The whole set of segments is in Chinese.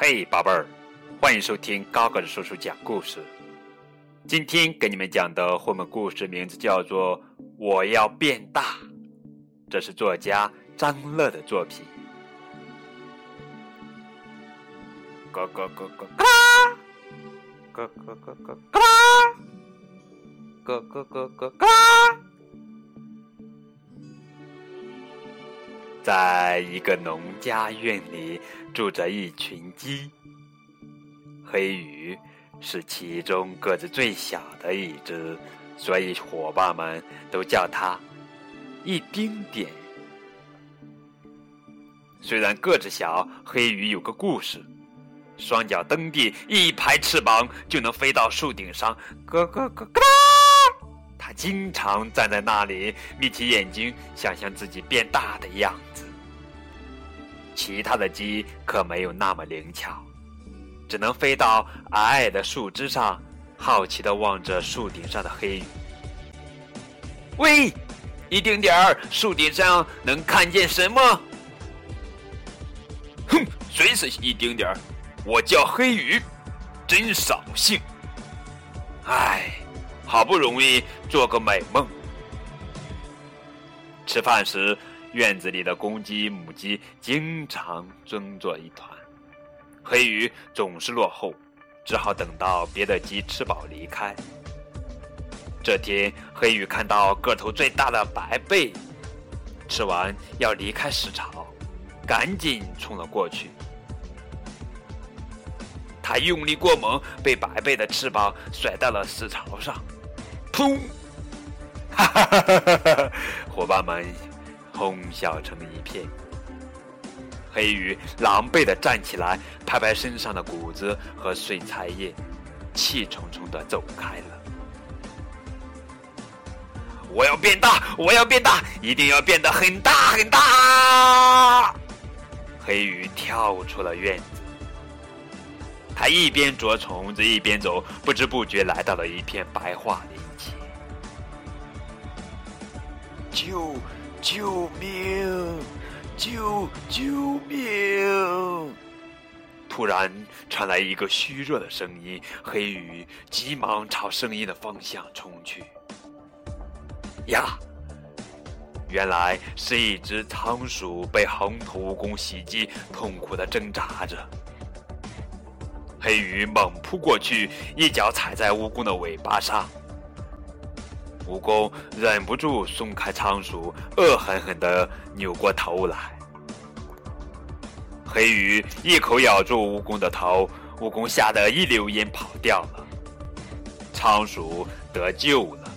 嘿，宝贝儿，欢迎收听高个子叔叔讲故事。今天给你们讲的绘本故事名字叫做《我要变大》，这是作家张乐的作品。咯咯咯咯咯啦，咯咯咯咯咯啦，咯咯咯咯咯啦。在一个农家院里，住着一群鸡。黑鱼是其中个子最小的一只，所以伙伴们都叫它“一丁点”。虽然个子小，黑鱼有个故事：双脚蹬地，一排翅膀就能飞到树顶上。咯咯咯咯他！经常站在那里，眯起眼睛，想象自己变大的样子。其他的鸡可没有那么灵巧，只能飞到矮矮的树枝上，好奇地望着树顶上的黑鱼。喂，一丁点儿，树顶上能看见什么？哼，谁是一丁点儿？我叫黑鱼，真扫兴。唉，好不容易做个美梦。吃饭时。院子里的公鸡、母鸡经常争作一团，黑鱼总是落后，只好等到别的鸡吃饱离开。这天，黑鱼看到个头最大的白贝吃完要离开食槽，赶紧冲了过去。他用力过猛，被白贝的翅膀甩到了食槽上，噗！哈哈哈哈哈！伙伴们。哄笑成一片，黑鱼狼狈地站起来，拍拍身上的谷子和碎菜叶，气冲冲地走开了。我要变大，我要变大，一定要变得很大很大！黑鱼跳出了院子，他一边捉虫子一边走，不知不觉来到了一片白桦林救。救命！救救命！突然传来一个虚弱的声音，黑鱼急忙朝声音的方向冲去。呀，原来是一只仓鼠被横头蜈蚣袭击，痛苦的挣扎着。黑鱼猛扑过去，一脚踩在蜈蚣的尾巴上。蜈蚣忍不住松开仓鼠，恶狠狠地扭过头来。黑鱼一口咬住蜈蚣的头，蜈蚣吓得一溜烟跑掉了。仓鼠得救了。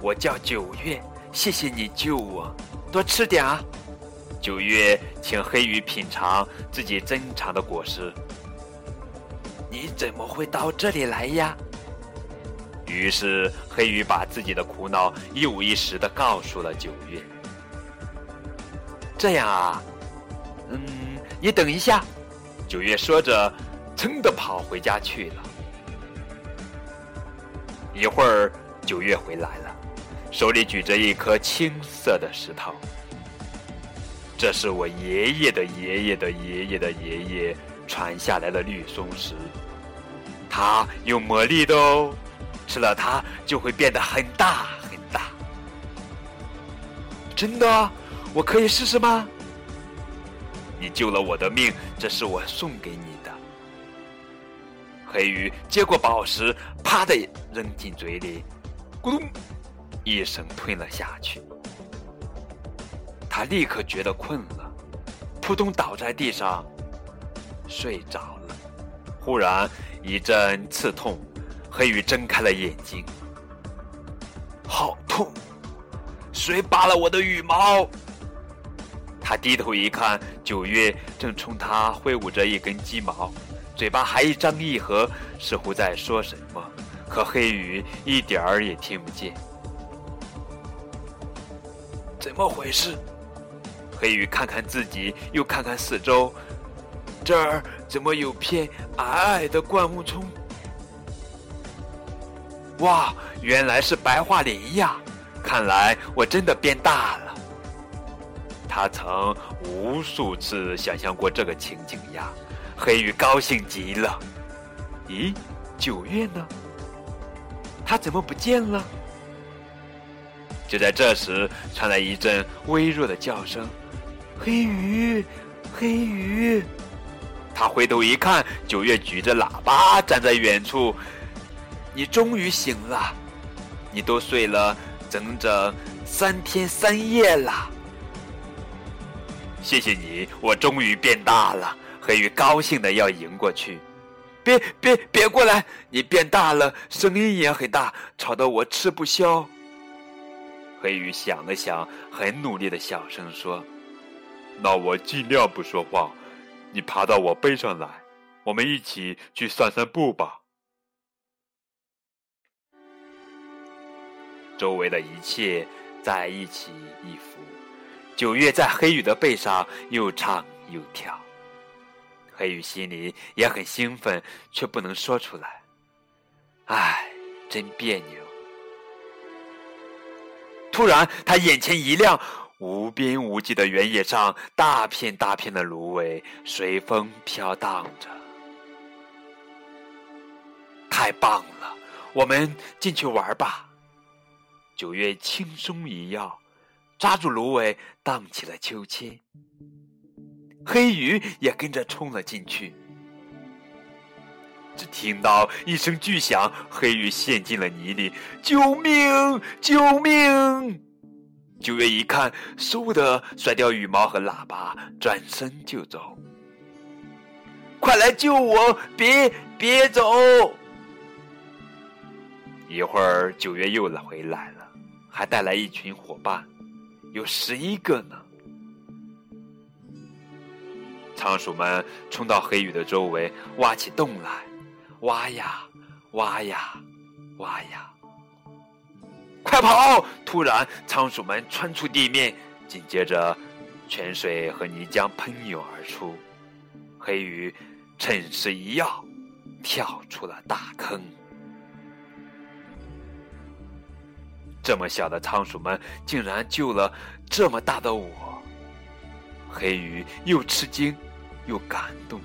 我叫九月，谢谢你救我，多吃点啊！九月请黑鱼品尝自己珍藏的果实。你怎么会到这里来呀？于是，黑鱼把自己的苦恼一五一十的告诉了九月。这样啊，嗯，你等一下。九月说着，噌的跑回家去了。一会儿，九月回来了，手里举着一颗青色的石头。这是我爷爷的爷爷的爷爷的爷爷传下来的绿松石，它有魔力的哦。吃了它就会变得很大很大，真的？我可以试试吗？你救了我的命，这是我送给你的。黑鱼接过宝石，啪的扔进嘴里，咕咚一声吞了下去。他立刻觉得困了，扑通倒在地上睡着了。忽然一阵刺痛。黑鱼睁开了眼睛，好痛！谁拔了我的羽毛？他低头一看，九月正冲他挥舞着一根鸡毛，嘴巴还一张一合，似乎在说什么，可黑鱼一点儿也听不见。怎么回事？黑鱼看看自己，又看看四周，这儿怎么有片矮矮的灌木丛？哇，原来是白桦林呀！看来我真的变大了。他曾无数次想象过这个情景呀。黑羽高兴极了。咦，九月呢？他怎么不见了？就在这时，传来一阵微弱的叫声：“黑鱼，黑鱼！”他回头一看，九月举着喇叭站在远处。你终于醒了，你都睡了整整三天三夜了。谢谢你，我终于变大了。黑羽高兴的要迎过去，别别别过来！你变大了，声音也很大，吵得我吃不消。黑羽想了想，很努力的小声说：“那我尽量不说话。你爬到我背上来，我们一起去散散步吧。”周围的一切在一起一伏，九月在黑羽的背上又唱又跳。黑羽心里也很兴奋，却不能说出来。唉，真别扭。突然，他眼前一亮，无边无际的原野上，大片大片的芦苇随风飘荡着。太棒了，我们进去玩吧。九月轻松一跃，抓住芦苇荡起了秋千。黑鱼也跟着冲了进去。只听到一声巨响，黑鱼陷进了泥里。救命！救命！九月一看，嗖的甩掉羽毛和喇叭，转身就走。快来救我！别别走！一会儿，九月又来回来了。还带来一群伙伴，有十一个呢。仓鼠们冲到黑羽的周围，挖起洞来，挖呀挖呀挖呀！快跑！突然，仓鼠们窜出地面，紧接着，泉水和泥浆喷涌而出。黑羽趁势一跃，跳出了大坑。这么小的仓鼠们竟然救了这么大的我，黑鱼又吃惊又感动。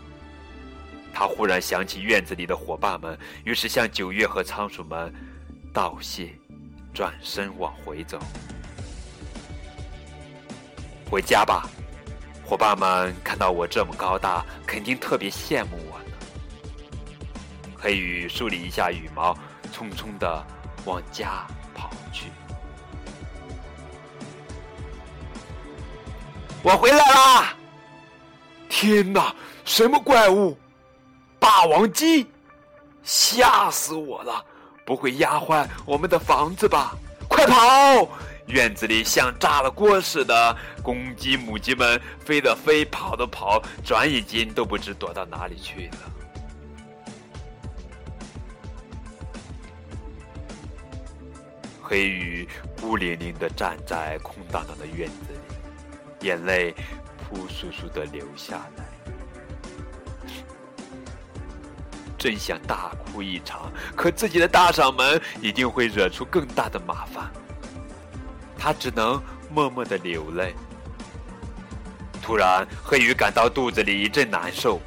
他忽然想起院子里的伙伴们，于是向九月和仓鼠们道谢，转身往回走。回家吧，伙伴们看到我这么高大，肯定特别羡慕我呢。黑羽梳理一下羽毛，匆匆的往家。我回来啦！天哪，什么怪物？霸王鸡！吓死我了！不会压坏我们的房子吧？快跑！院子里像炸了锅似的，公鸡、母鸡们飞的飞，跑的跑，转眼间都不知躲到哪里去了。黑羽孤零零的站在空荡荡的院子里，眼泪扑簌簌的流下来。真想大哭一场，可自己的大嗓门一定会惹出更大的麻烦。他只能默默的流泪。突然，黑鱼感到肚子里一阵难受，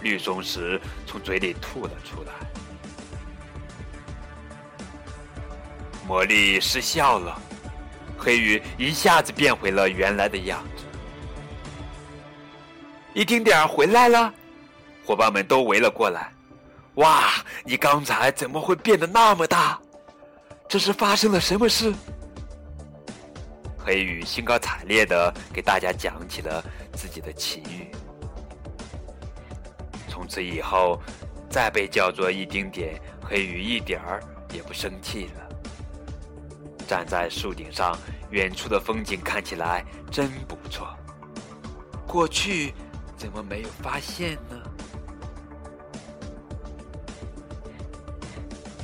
绿松石从嘴里吐了出来。魔力失效了，黑羽一下子变回了原来的样子。一丁点儿回来了，伙伴们都围了过来。哇，你刚才怎么会变得那么大？这是发生了什么事？黑羽兴高采烈的给大家讲起了自己的奇遇。从此以后，再被叫做一丁点，黑羽一点儿也不生气了。站在树顶上，远处的风景看起来真不错。过去怎么没有发现呢？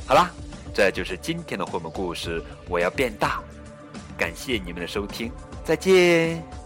好啦，这就是今天的绘本故事。我要变大，感谢你们的收听，再见。